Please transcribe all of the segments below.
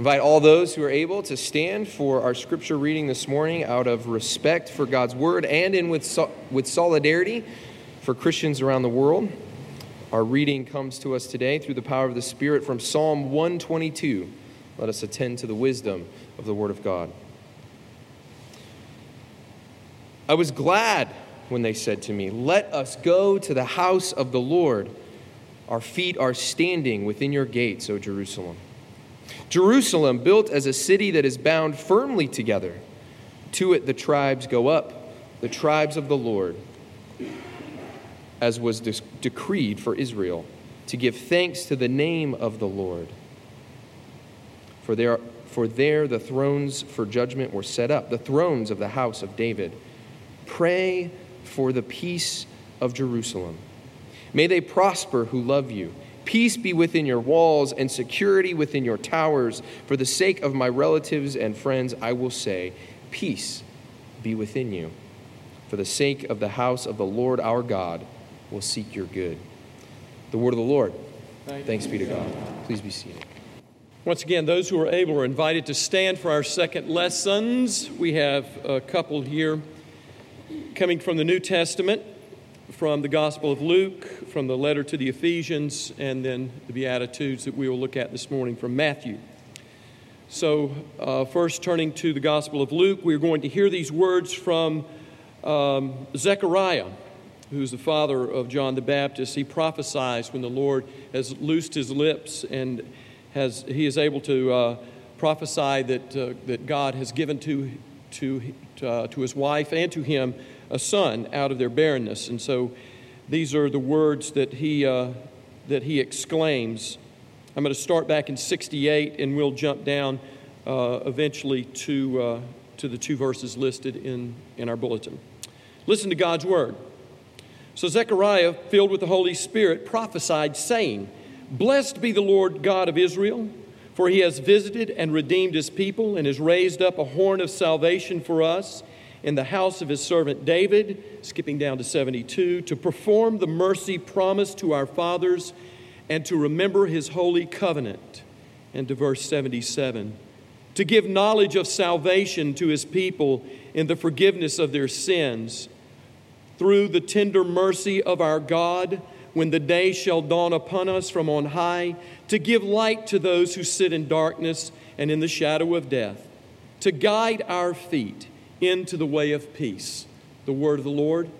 Invite all those who are able to stand for our scripture reading this morning out of respect for God's word and in with, so, with solidarity for Christians around the world. Our reading comes to us today through the power of the Spirit from Psalm 122. Let us attend to the wisdom of the Word of God. I was glad when they said to me, Let us go to the house of the Lord. Our feet are standing within your gates, O Jerusalem. Jerusalem, built as a city that is bound firmly together. To it the tribes go up, the tribes of the Lord, as was de- decreed for Israel, to give thanks to the name of the Lord. For there, for there the thrones for judgment were set up, the thrones of the house of David. Pray for the peace of Jerusalem. May they prosper who love you. Peace be within your walls and security within your towers. For the sake of my relatives and friends, I will say, Peace be within you. For the sake of the house of the Lord our God, will seek your good. The word of the Lord. Thanks be to God. Please be seated. Once again, those who are able are invited to stand for our second lessons. We have a couple here coming from the New Testament from the Gospel of Luke, from the letter to the Ephesians, and then the Beatitudes that we will look at this morning from Matthew. So, uh, first turning to the Gospel of Luke, we're going to hear these words from um, Zechariah, who's the father of John the Baptist. He prophesies when the Lord has loosed his lips and has, he is able to uh, prophesy that, uh, that God has given to, to, uh, to his wife and to him a son out of their barrenness. And so these are the words that he, uh, that he exclaims. I'm going to start back in 68 and we'll jump down uh, eventually to, uh, to the two verses listed in, in our bulletin. Listen to God's word. So Zechariah, filled with the Holy Spirit, prophesied, saying, Blessed be the Lord God of Israel, for he has visited and redeemed his people and has raised up a horn of salvation for us in the house of his servant David, skipping down to 72, to perform the mercy promised to our fathers and to remember his holy covenant. And to verse 77, to give knowledge of salvation to his people in the forgiveness of their sins through the tender mercy of our God when the day shall dawn upon us from on high, to give light to those who sit in darkness and in the shadow of death, to guide our feet into the way of peace. The word of the Lord.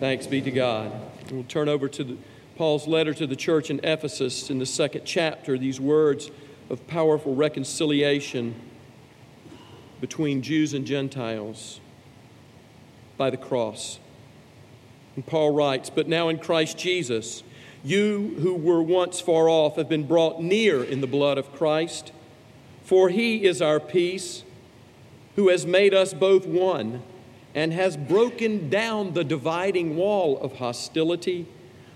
Thanks be to God. We'll turn over to the, Paul's letter to the church in Ephesus in the second chapter, these words of powerful reconciliation between Jews and Gentiles by the cross. And Paul writes, But now in Christ Jesus, you who were once far off have been brought near in the blood of Christ, for he is our peace who has made us both one and has broken down the dividing wall of hostility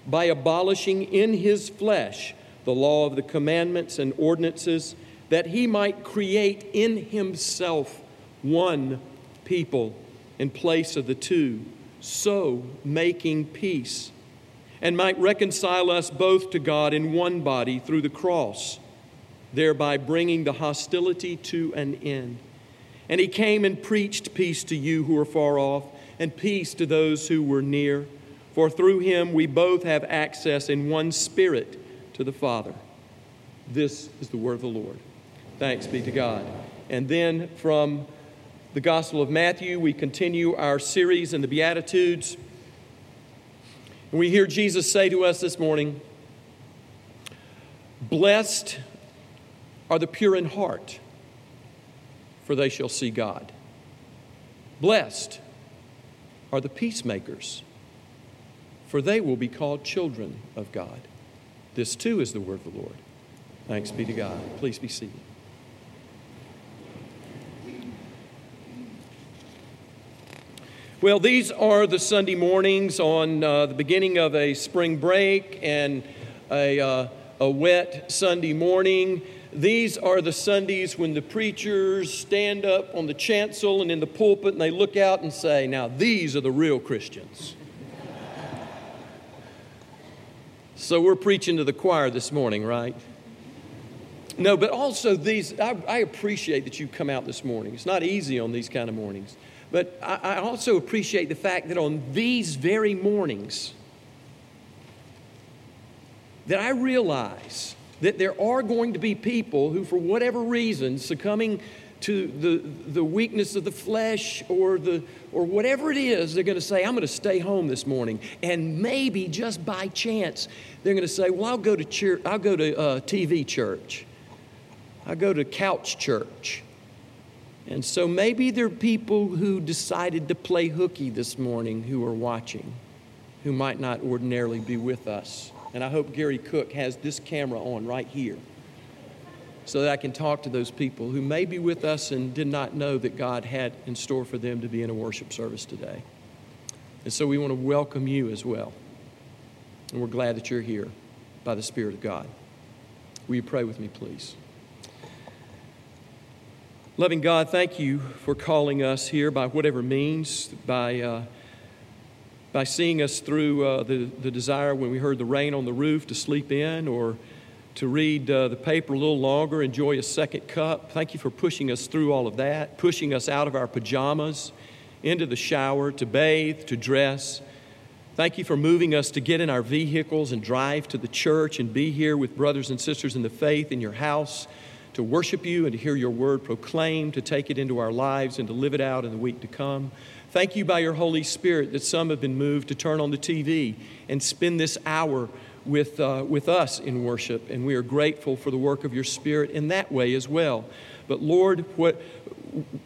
by abolishing in his flesh the law of the commandments and ordinances, that he might create in himself one people in place of the two, so making peace, and might reconcile us both to God in one body through the cross, thereby bringing the hostility to an end and he came and preached peace to you who are far off, and peace to those who were near. For through him we both have access in one spirit to the Father. This is the word of the Lord. Thanks be to God. And then from the Gospel of Matthew, we continue our series in the Beatitudes. And we hear Jesus say to us this morning Blessed are the pure in heart for they shall see God. Blessed are the peacemakers, for they will be called children of God. This too is the word of the Lord. Thanks be to God. Please be seated. Well, these are the Sunday mornings on uh, the beginning of a spring break and a, uh, a wet Sunday morning. These are the Sundays when the preachers stand up on the chancel and in the pulpit and they look out and say, Now, these are the real Christians. so we're preaching to the choir this morning, right? No, but also these, I, I appreciate that you come out this morning. It's not easy on these kind of mornings. But I, I also appreciate the fact that on these very mornings, that I realize that there are going to be people who, for whatever reason, succumbing to the, the weakness of the flesh or, the, or whatever it is, they're going to say, I'm going to stay home this morning. And maybe just by chance, they're going to say, Well, I'll go to, church, I'll go to uh, TV church, I'll go to couch church. And so maybe there are people who decided to play hooky this morning who are watching, who might not ordinarily be with us. And I hope Gary Cook has this camera on right here so that I can talk to those people who may be with us and did not know that God had in store for them to be in a worship service today. And so we want to welcome you as well. And we're glad that you're here by the Spirit of God. Will you pray with me, please? Loving God, thank you for calling us here by whatever means, by, uh, by seeing us through uh, the, the desire when we heard the rain on the roof to sleep in or to read uh, the paper a little longer, enjoy a second cup. Thank you for pushing us through all of that, pushing us out of our pajamas into the shower to bathe, to dress. Thank you for moving us to get in our vehicles and drive to the church and be here with brothers and sisters in the faith in your house to worship you and to hear your word proclaimed, to take it into our lives and to live it out in the week to come. Thank you by your Holy Spirit that some have been moved to turn on the TV and spend this hour with, uh, with us in worship. And we are grateful for the work of your Spirit in that way as well. But Lord, what,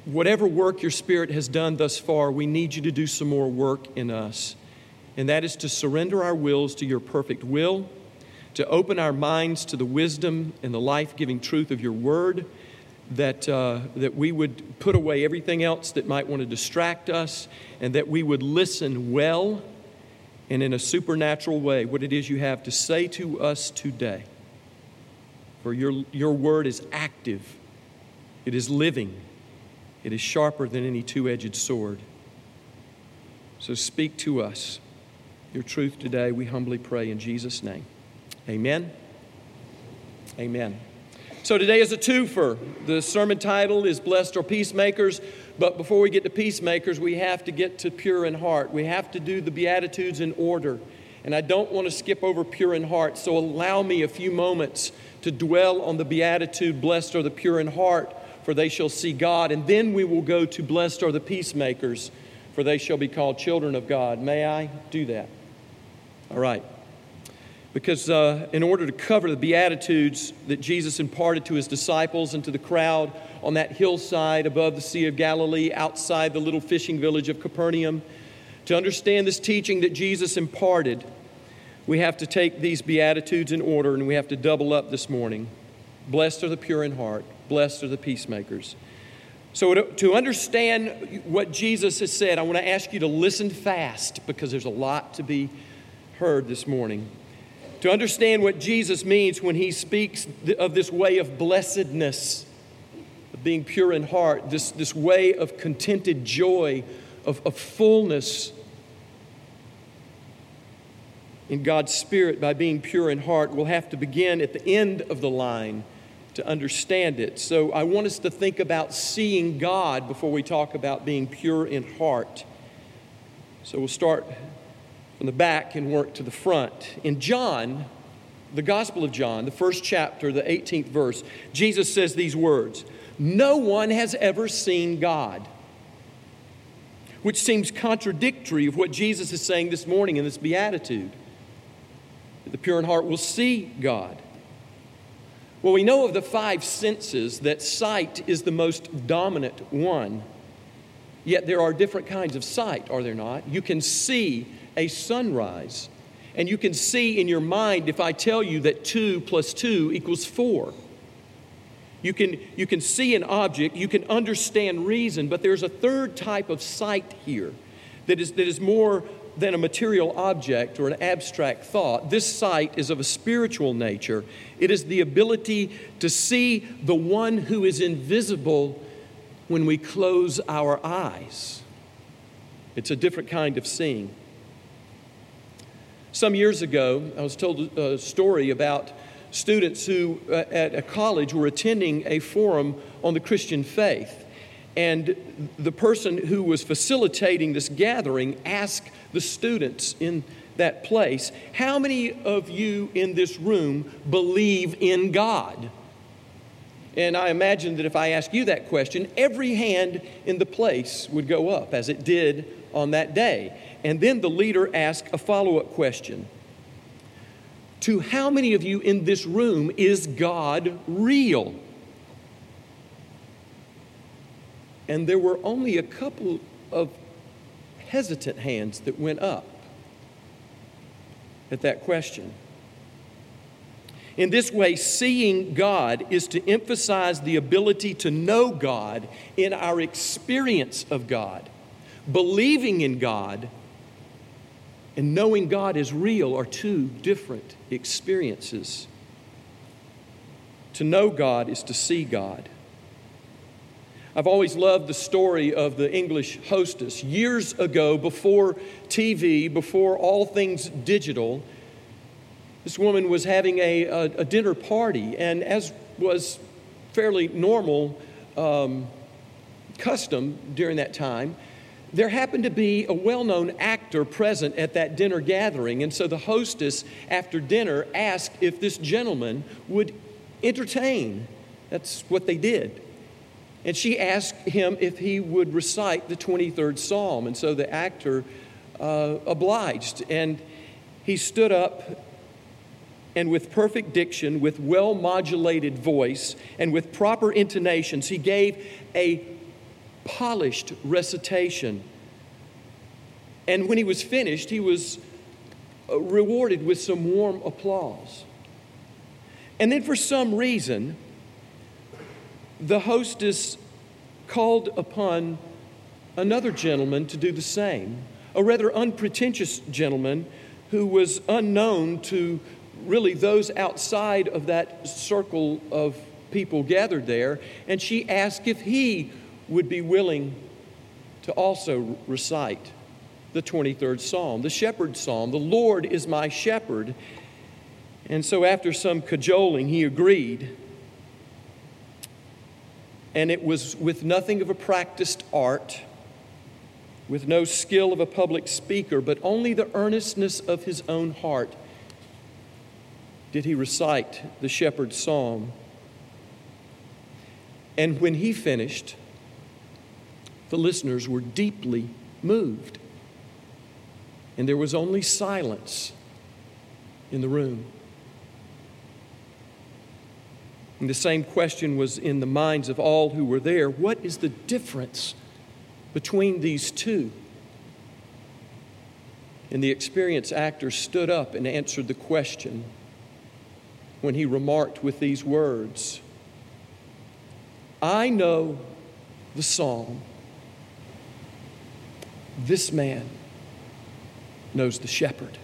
whatever work your Spirit has done thus far, we need you to do some more work in us. And that is to surrender our wills to your perfect will to open our minds to the wisdom and the life giving truth of your word, that, uh, that we would put away everything else that might want to distract us, and that we would listen well and in a supernatural way what it is you have to say to us today. For your, your word is active, it is living, it is sharper than any two edged sword. So speak to us your truth today, we humbly pray in Jesus' name. Amen. Amen. So today is a twofer. The sermon title is Blessed Are Peacemakers. But before we get to peacemakers, we have to get to pure in heart. We have to do the Beatitudes in order. And I don't want to skip over pure in heart. So allow me a few moments to dwell on the Beatitude Blessed are the pure in heart, for they shall see God. And then we will go to Blessed are the peacemakers, for they shall be called children of God. May I do that? All right because uh, in order to cover the Beatitudes that Jesus imparted to his disciples and to the crowd on that hillside above the Sea of Galilee, outside the little fishing village of Capernaum, to understand this teaching that Jesus imparted, we have to take these Beatitudes in order and we have to double up this morning. Blessed are the pure in heart, blessed are the peacemakers. So, to understand what Jesus has said, I want to ask you to listen fast because there's a lot to be heard this morning to understand what Jesus means when he speaks of this way of blessedness, of being pure in heart, this, this way of contented joy, of, of fullness in God's Spirit by being pure in heart, we'll have to begin at the end of the line to understand it. So I want us to think about seeing God before we talk about being pure in heart. So we'll start from the back and work to the front. In John, the Gospel of John, the first chapter, the 18th verse, Jesus says these words No one has ever seen God. Which seems contradictory of what Jesus is saying this morning in this beatitude. The pure in heart will see God. Well, we know of the five senses that sight is the most dominant one. Yet there are different kinds of sight, are there not? You can see a sunrise. And you can see in your mind if I tell you that 2 plus 2 equals 4. You can, you can see an object, you can understand reason, but there's a third type of sight here that is, that is more than a material object or an abstract thought. This sight is of a spiritual nature. It is the ability to see the one who is invisible when we close our eyes. It's a different kind of seeing. Some years ago, I was told a story about students who uh, at a college were attending a forum on the Christian faith. And the person who was facilitating this gathering asked the students in that place, How many of you in this room believe in God? And I imagine that if I ask you that question, every hand in the place would go up, as it did on that day. And then the leader asked a follow up question To how many of you in this room is God real? And there were only a couple of hesitant hands that went up at that question. In this way, seeing God is to emphasize the ability to know God in our experience of God. Believing in God and knowing God is real are two different experiences. To know God is to see God. I've always loved the story of the English hostess. Years ago, before TV, before all things digital, this woman was having a, a, a dinner party, and as was fairly normal um, custom during that time, there happened to be a well known actor present at that dinner gathering. And so the hostess, after dinner, asked if this gentleman would entertain. That's what they did. And she asked him if he would recite the 23rd Psalm. And so the actor uh, obliged. And he stood up and with perfect diction, with well modulated voice, and with proper intonations, he gave a polished recitation. And when he was finished, he was uh, rewarded with some warm applause. And then, for some reason, the hostess called upon another gentleman to do the same, a rather unpretentious gentleman who was unknown to really those outside of that circle of people gathered there. And she asked if he would be willing to also recite the 23rd Psalm, the shepherd's psalm. The Lord is my shepherd. And so, after some cajoling, he agreed and it was with nothing of a practiced art, with no skill of a public speaker, but only the earnestness of his own heart did he recite the shepherd's psalm. And when he finished, the listeners were deeply moved. And there was only silence in the room. And the same question was in the minds of all who were there what is the difference between these two? And the experienced actor stood up and answered the question when he remarked with these words I know the psalm. This man knows the shepherd.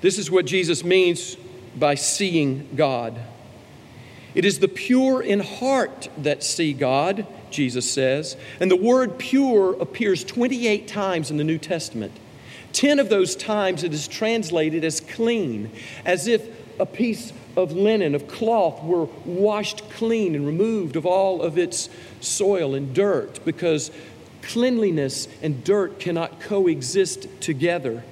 This is what Jesus means by seeing God. It is the pure in heart that see God, Jesus says. And the word pure appears 28 times in the New Testament. 10 of those times it is translated as clean, as if a piece of linen, of cloth, were washed clean and removed of all of its soil and dirt, because cleanliness and dirt cannot coexist together.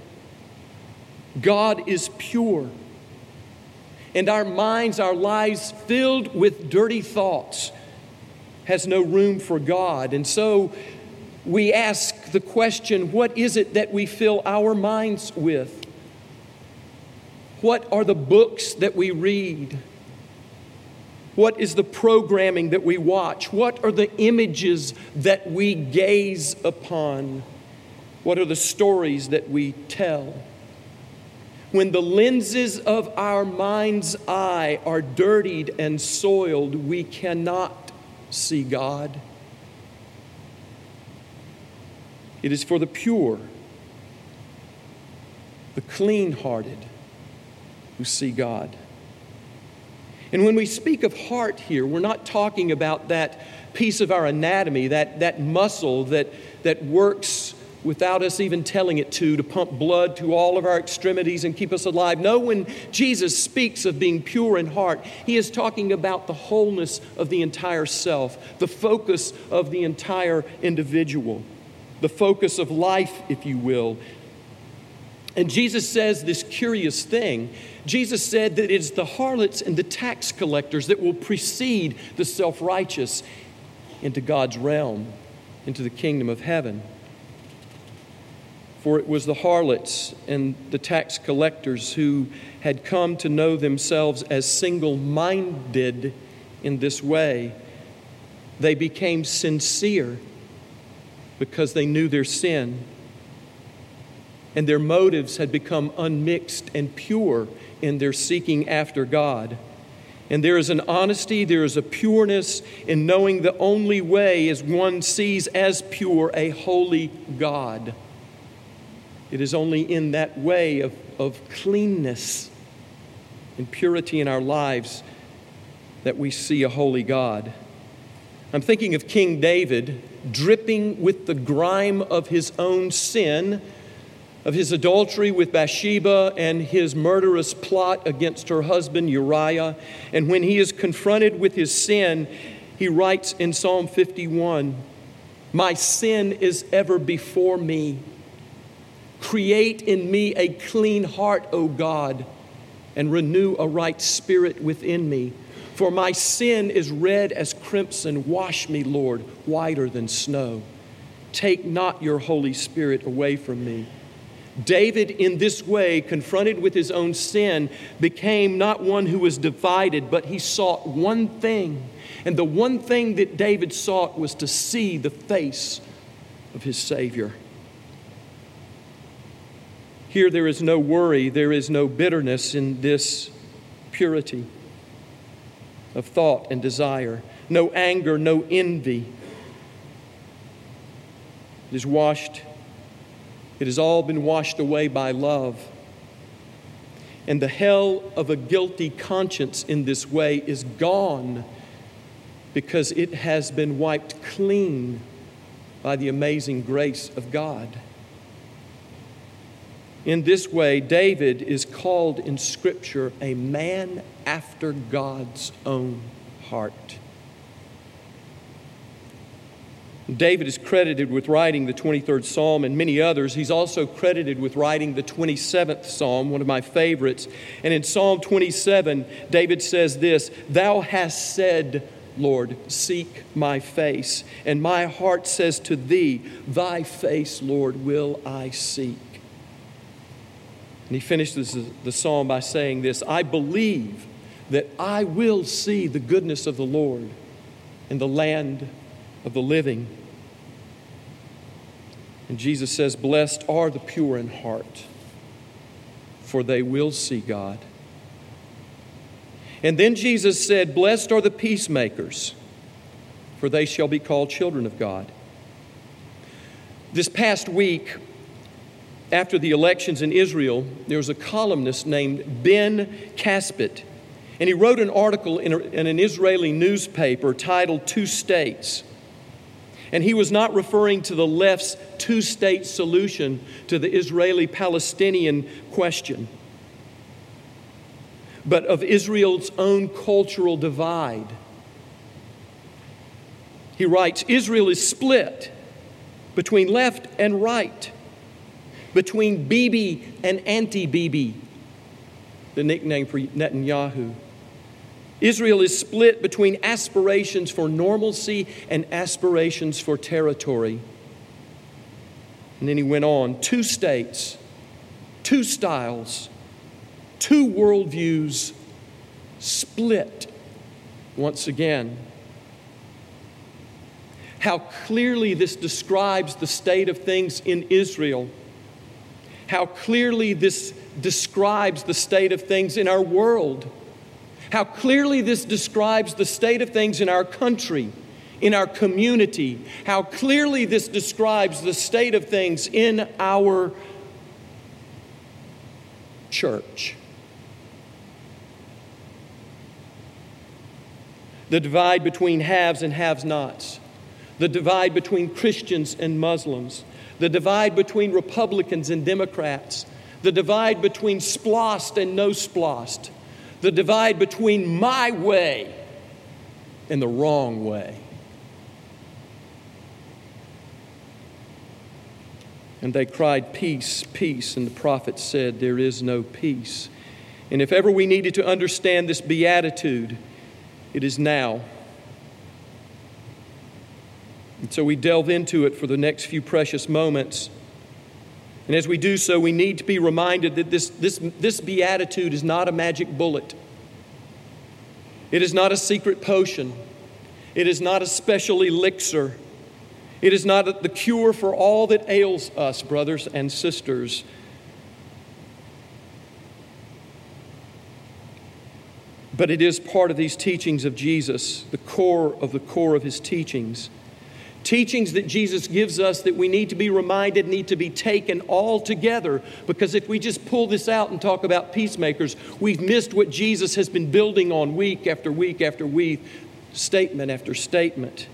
God is pure and our minds, our lives filled with dirty thoughts has no room for God. And so we ask the question what is it that we fill our minds with? What are the books that we read? What is the programming that we watch? What are the images that we gaze upon? What are the stories that we tell? When the lenses of our mind's eye are dirtied and soiled, we cannot see God. It is for the pure, the clean hearted, who see God. And when we speak of heart here, we're not talking about that piece of our anatomy, that, that muscle that, that works without us even telling it to, to pump blood to all of our extremities and keep us alive. No, when Jesus speaks of being pure in heart, he is talking about the wholeness of the entire self, the focus of the entire individual, the focus of life, if you will. And Jesus says this curious thing. Jesus said that it's the harlots and the tax collectors that will precede the self righteous into God's realm, into the kingdom of heaven. For it was the harlots and the tax collectors who had come to know themselves as single minded in this way. They became sincere because they knew their sin and their motives had become unmixed and pure in their seeking after God. And there is an honesty, there is a pureness in knowing the only way is one sees as pure a holy God. It is only in that way of, of cleanness and purity in our lives that we see a holy God. I'm thinking of King David dripping with the grime of his own sin of his adultery with Bathsheba and his murderous plot against her husband Uriah. And when he is confronted with his sin, he writes in Psalm 51 My sin is ever before me. Create in me a clean heart, O God, and renew a right spirit within me. For my sin is red as crimson. Wash me, Lord, whiter than snow. Take not your Holy Spirit away from me. David, in this way, confronted with his own sin, became not one who was divided, but he sought one thing. And the one thing that David sought was to see the face of his Savior. Here, there is no worry, there is no bitterness in this purity of thought and desire, no anger, no envy. It is washed it has all been washed away by love. And the hell of a guilty conscience in this way is gone because it has been wiped clean by the amazing grace of God. In this way, David is called in Scripture a man after God's own heart. David is credited with writing the 23rd Psalm and many others. He's also credited with writing the 27th Psalm, one of my favorites. And in Psalm 27, David says this Thou hast said, Lord, seek my face. And my heart says to thee, Thy face, Lord, will I seek. And he finishes the psalm by saying this I believe that I will see the goodness of the Lord in the land of the living. And Jesus says, Blessed are the pure in heart, for they will see God. And then Jesus said, Blessed are the peacemakers, for they shall be called children of God. This past week, after the elections in Israel, there was a columnist named Ben Caspit and he wrote an article in, a, in an Israeli newspaper titled Two States. And he was not referring to the left's two state solution to the Israeli Palestinian question, but of Israel's own cultural divide. He writes Israel is split between left and right, between Bibi and anti Bibi, the nickname for Netanyahu. Israel is split between aspirations for normalcy and aspirations for territory. And then he went on two states, two styles, two worldviews split once again. how clearly this describes the state of things in Israel, how clearly this describes the state of things in our world, how clearly this describes the state of things in our country, in our community, how clearly this describes the state of things in our church. The divide between haves and haves nots the divide between Christians and Muslims, the divide between Republicans and Democrats, the divide between SPLOST and no SPLOST, the divide between my way and the wrong way. And they cried, Peace, peace. And the prophet said, There is no peace. And if ever we needed to understand this beatitude, it is now. And so we delve into it for the next few precious moments. And as we do so, we need to be reminded that this, this, this beatitude is not a magic bullet. It is not a secret potion. It is not a special elixir. It is not the cure for all that ails us, brothers and sisters. But it is part of these teachings of Jesus, the core of the core of his teachings teachings that Jesus gives us that we need to be reminded need to be taken all together because if we just pull this out and talk about peacemakers, we've missed what Jesus has been building on week after week after week, statement after statement.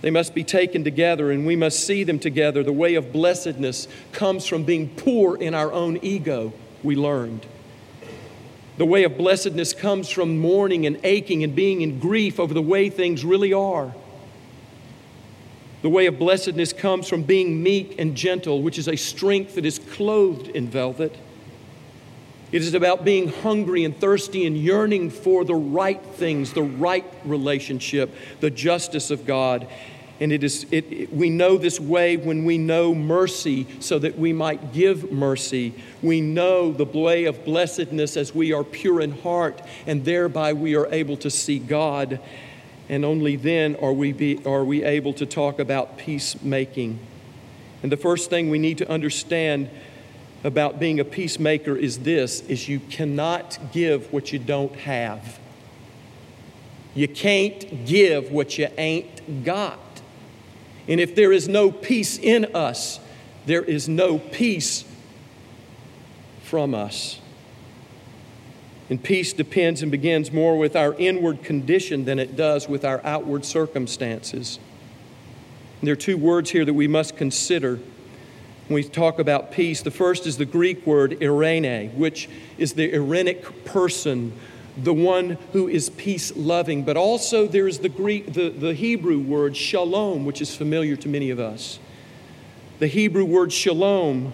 They must be taken together and we must see them together. The way of blessedness comes from being poor in our own ego, we learned. The way of blessedness comes from mourning and aching and being in grief over the way things really are. The way of blessedness comes from being meek and gentle, which is a strength that is clothed in velvet. It is about being hungry and thirsty and yearning for the right things, the right relationship, the justice of God. And it is, it, it, we know this way when we know mercy so that we might give mercy. We know the way of blessedness as we are pure in heart, and thereby we are able to see God and only then are we, be, are we able to talk about peacemaking. And the first thing we need to understand about being a peacemaker is this is you cannot give what you don't have. You can't give what you ain't got. And if there is no peace in us, there is no peace from us. And peace depends and begins more with our inward condition than it does with our outward circumstances. And there are two words here that we must consider when we talk about peace. The first is the Greek word eirene, which is the eirenic person, the one who is peace loving. But also there is the Greek, the, the Hebrew word shalom, which is familiar to many of us. The Hebrew word shalom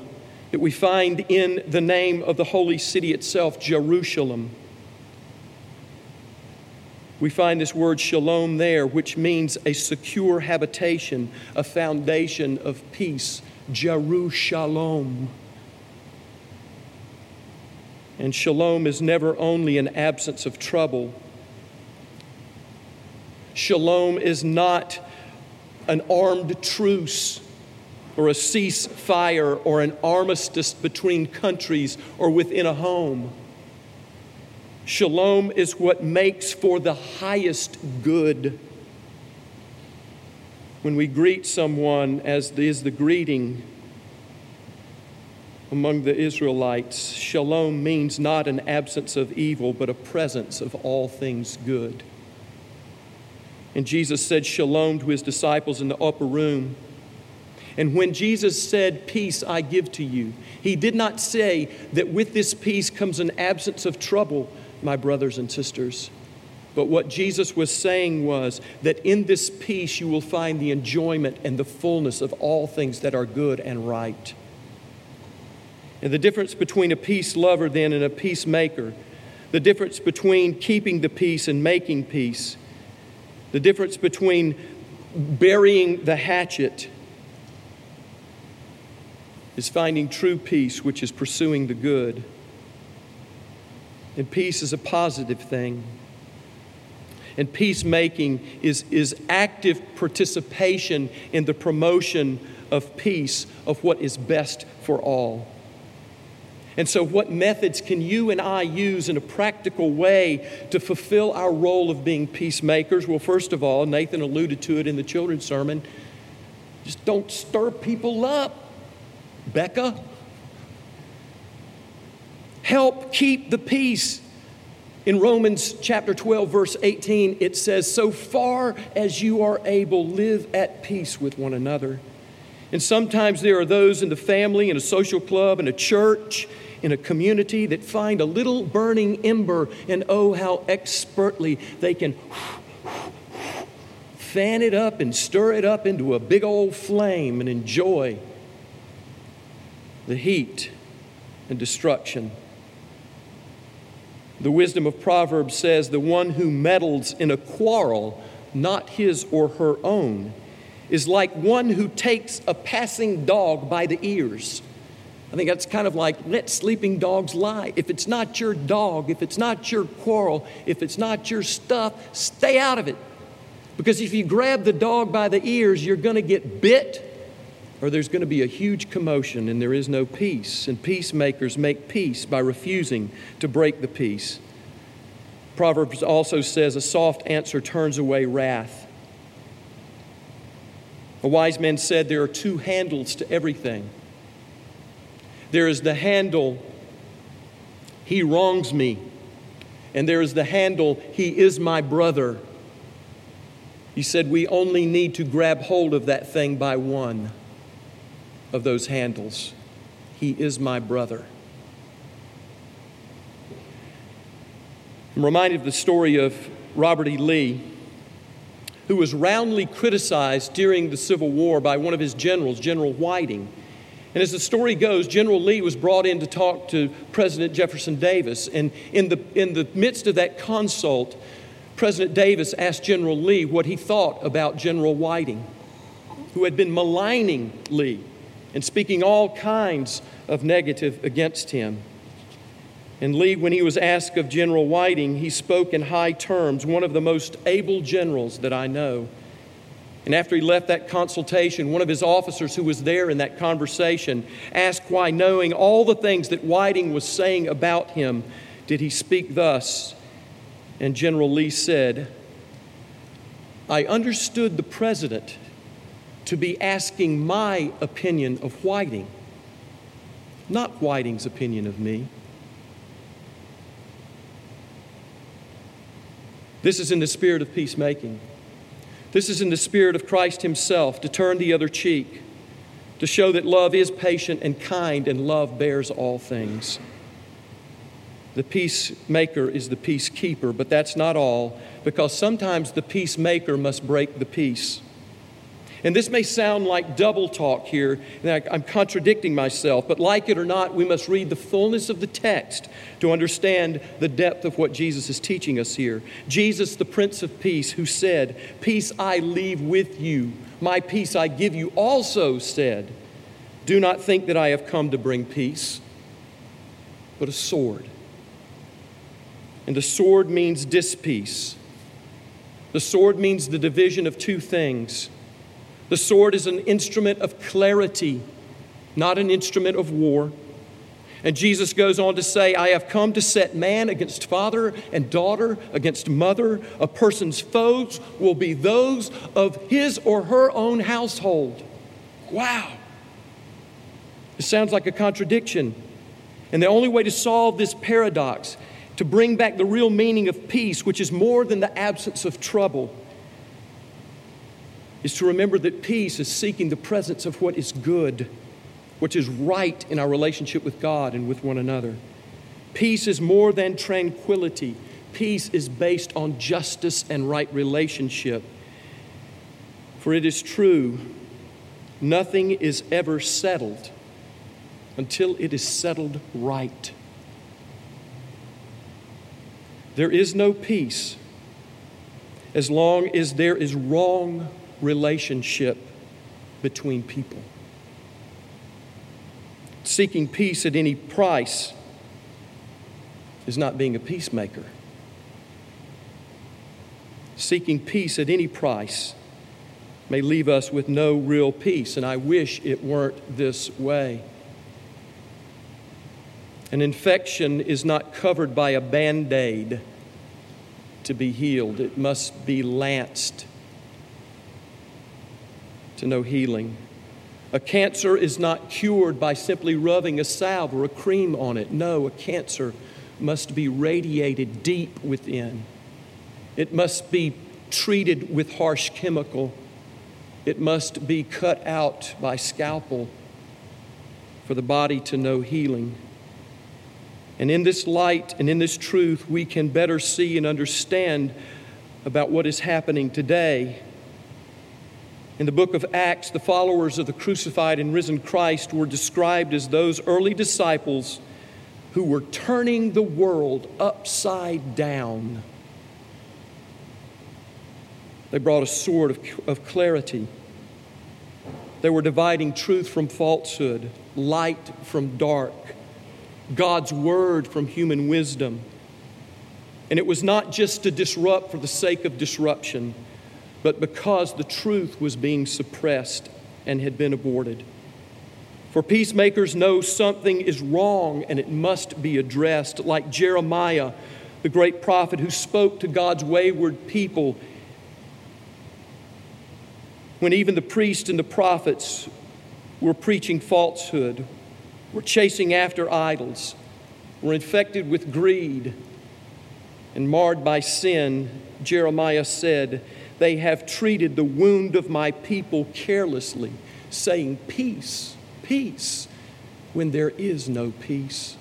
that we find in the name of the holy city itself, Jerusalem. We find this word shalom there, which means a secure habitation, a foundation of peace. Jerusalem. And shalom is never only an absence of trouble. Shalom is not an armed truce or a ceasefire or an armistice between countries or within a home. Shalom is what makes for the highest good. When we greet someone, as is the greeting among the Israelites, shalom means not an absence of evil, but a presence of all things good. And Jesus said shalom to his disciples in the upper room. And when Jesus said, Peace I give to you, he did not say that with this peace comes an absence of trouble, my brothers and sisters. But what Jesus was saying was that in this peace you will find the enjoyment and the fullness of all things that are good and right. And the difference between a peace lover then and a peacemaker, the difference between keeping the peace and making peace, the difference between burying the hatchet is finding true peace, which is pursuing the good. And peace is a positive thing. And peacemaking is, is active participation in the promotion of peace, of what is best for all. And so, what methods can you and I use in a practical way to fulfill our role of being peacemakers? Well, first of all, Nathan alluded to it in the children's sermon just don't stir people up, Becca. Help keep the peace. In Romans chapter 12, verse 18, it says, So far as you are able, live at peace with one another. And sometimes there are those in the family, in a social club, in a church, in a community that find a little burning ember, and oh, how expertly they can fan it up and stir it up into a big old flame and enjoy the heat and destruction. The wisdom of Proverbs says, The one who meddles in a quarrel, not his or her own, is like one who takes a passing dog by the ears. I think that's kind of like let sleeping dogs lie. If it's not your dog, if it's not your quarrel, if it's not your stuff, stay out of it. Because if you grab the dog by the ears, you're going to get bit or there's going to be a huge commotion and there is no peace. And peacemakers make peace by refusing to break the peace. Proverbs also says a soft answer turns away wrath. A wise man said there are two handles to everything there is the handle, he wrongs me. And there is the handle, he is my brother. He said we only need to grab hold of that thing by one of those handles. He is my brother. I'm reminded of the story of Robert E. Lee, who was roundly criticized during the Civil War by one of his generals, General Whiting. And as the story goes, General Lee was brought in to talk to President Jefferson Davis. And in the, in the midst of that consult, President Davis asked General Lee what he thought about General Whiting, who had been maligning Lee and speaking all kinds of negative against him. And Lee, when he was asked of General Whiting, he spoke in high terms, one of the most able generals that I know. And after he left that consultation, one of his officers who was there in that conversation asked why, knowing all the things that Whiting was saying about him, did he speak thus? And General Lee said, I understood the president to be asking my opinion of Whiting, not Whiting's opinion of me. This is in the spirit of peacemaking. This is in the spirit of Christ Himself to turn the other cheek, to show that love is patient and kind, and love bears all things. The peacemaker is the peacekeeper, but that's not all, because sometimes the peacemaker must break the peace. And this may sound like double talk here, and I'm contradicting myself, but like it or not, we must read the fullness of the text to understand the depth of what Jesus is teaching us here. Jesus, the Prince of Peace, who said, Peace I leave with you, my peace I give you, also said, Do not think that I have come to bring peace, but a sword. And the sword means dispeace. The sword means the division of two things the sword is an instrument of clarity, not an instrument of war. And Jesus goes on to say, I have come to set man against father and daughter, against mother. A person's foes will be those of his or her own household. Wow. It sounds like a contradiction. And the only way to solve this paradox, to bring back the real meaning of peace, which is more than the absence of trouble, is to remember that peace is seeking the presence of what is good, which is right in our relationship with God and with one another. Peace is more than tranquility. Peace is based on justice and right relationship. For it is true, nothing is ever settled until it is settled right. There is no peace as long as there is wrong relationship between people. Seeking peace at any price is not being a peacemaker. seeking peace at any price, may leave us with no real peace. And I wish it weren't this way. An infection is not covered by a band aid to be healed, it must be lanced to know healing. A cancer is not cured by simply rubbing a salve or a cream on it. No, a cancer must be radiated deep within. It must be treated with harsh chemical. It must be cut out by scalpel for the body to know healing. And in this light and in this truth, we can better see and understand about what is happening today in the book of Acts, the followers of the crucified and risen Christ were described as those early disciples who were turning the world upside down. They brought a sword of, of clarity. They were dividing truth from falsehood, light from dark, God's word from human wisdom. And it was not just to disrupt for the sake of disruption but because the truth was being suppressed and had been aborted. For peacemakers know something is wrong and it must be addressed, like Jeremiah, the great prophet who spoke to God's wayward people when even the priests and the prophets were preaching falsehood, were chasing after idols, were infected with greed, and marred by sin, Jeremiah said, they have treated the wound of my people carelessly, saying, Peace, peace, when there is no peace.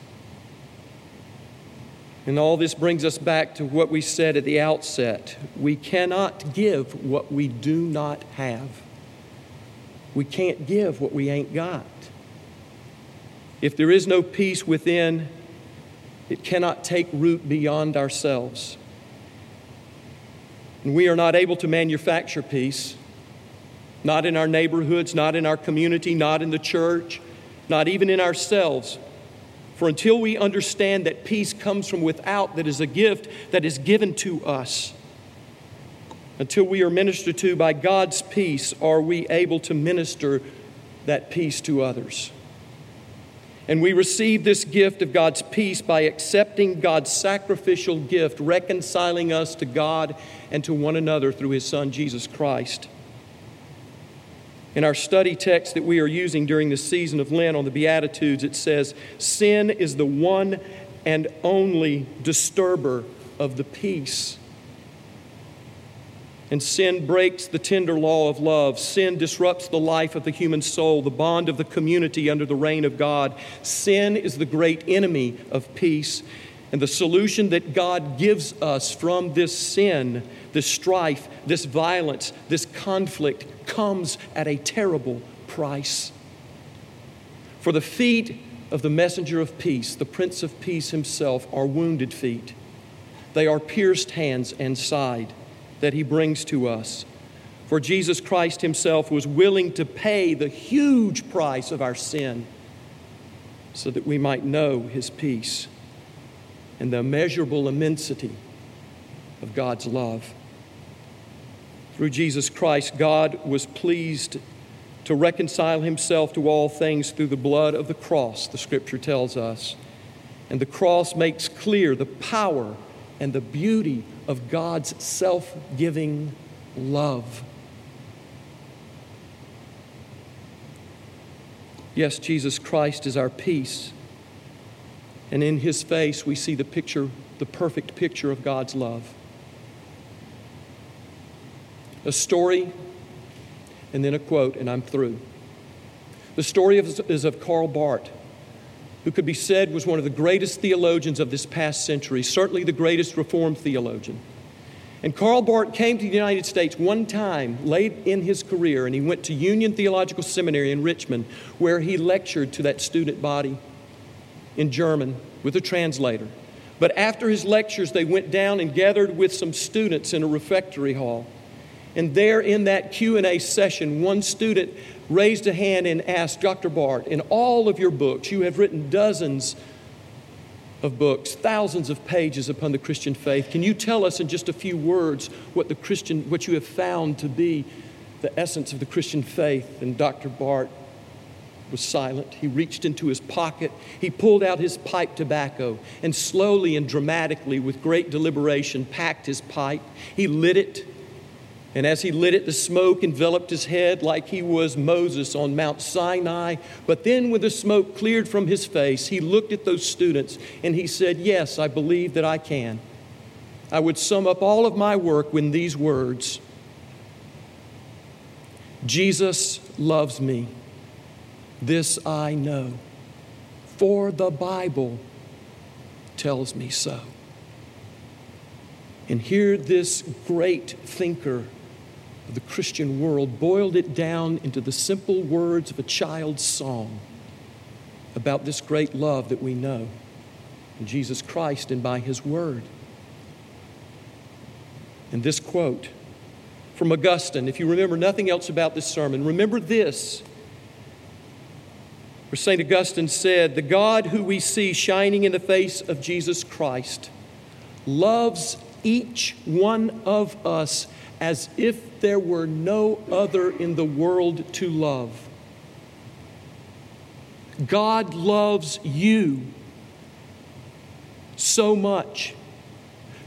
And all this brings us back to what we said at the outset. We cannot give what we do not have. We can't give what we ain't got. If there is no peace within, it cannot take root beyond ourselves. And we are not able to manufacture peace, not in our neighborhoods, not in our community, not in the church, not even in ourselves. For until we understand that peace comes from without, that is a gift that is given to us, until we are ministered to by God's peace, are we able to minister that peace to others. And we receive this gift of God's peace by accepting God's sacrificial gift, reconciling us to God and to one another through His Son, Jesus Christ. In our study text that we are using during the season of Lent on the Beatitudes, it says, Sin is the one and only disturber of the peace and sin breaks the tender law of love. Sin disrupts the life of the human soul, the bond of the community under the reign of God. Sin is the great enemy of peace. And the solution that God gives us from this sin, this strife, this violence, this conflict comes at a terrible price. For the feet of the messenger of peace, the Prince of Peace himself, are wounded feet. They are pierced hands and side that he brings to us. For Jesus Christ himself was willing to pay the huge price of our sin so that we might know his peace and the immeasurable immensity of God's love. Through Jesus Christ, God was pleased to reconcile himself to all things through the blood of the cross, the scripture tells us. And the cross makes clear the power and the beauty of God's self giving love. Yes, Jesus Christ is our peace. And in his face, we see the picture, the perfect picture of God's love. A story, and then a quote, and I'm through. The story is of Karl Barth who could be said was one of the greatest theologians of this past century, certainly the greatest Reformed theologian. And Karl Barth came to the United States one time late in his career, and he went to Union Theological Seminary in Richmond, where he lectured to that student body in German with a translator. But after his lectures, they went down and gathered with some students in a refectory hall. And there in that Q&A session, one student raised a hand and asked Dr. Barth, in all of your books, you have written dozens of books, thousands of pages upon the Christian faith. Can you tell us in just a few words what the Christian, what you have found to be the essence of the Christian faith? And Dr. Barth was silent. He reached into his pocket. He pulled out his pipe tobacco and slowly and dramatically, with great deliberation, packed his pipe. He lit it and as he lit it, the smoke enveloped his head like he was Moses on Mount Sinai. But then, when the smoke cleared from his face, he looked at those students and he said, Yes, I believe that I can. I would sum up all of my work in these words Jesus loves me. This I know, for the Bible tells me so. And here, this great thinker of the Christian world boiled it down into the simple words of a child's song about this great love that we know in Jesus Christ and by His Word. And this quote from Augustine, if you remember nothing else about this sermon, remember this. Where St. Augustine said, The God who we see shining in the face of Jesus Christ loves each one of us as if there were no other in the world to love. God loves you so much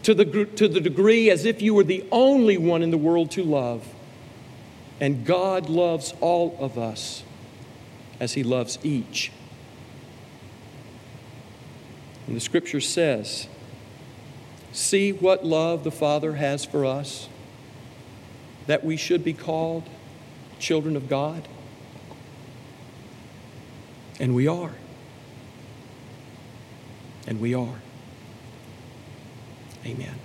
to the, to the degree as if you were the only one in the world to love. And God loves all of us as He loves each. And the scripture says, See what love the Father has for us that we should be called children of God? And we are. And we are. Amen.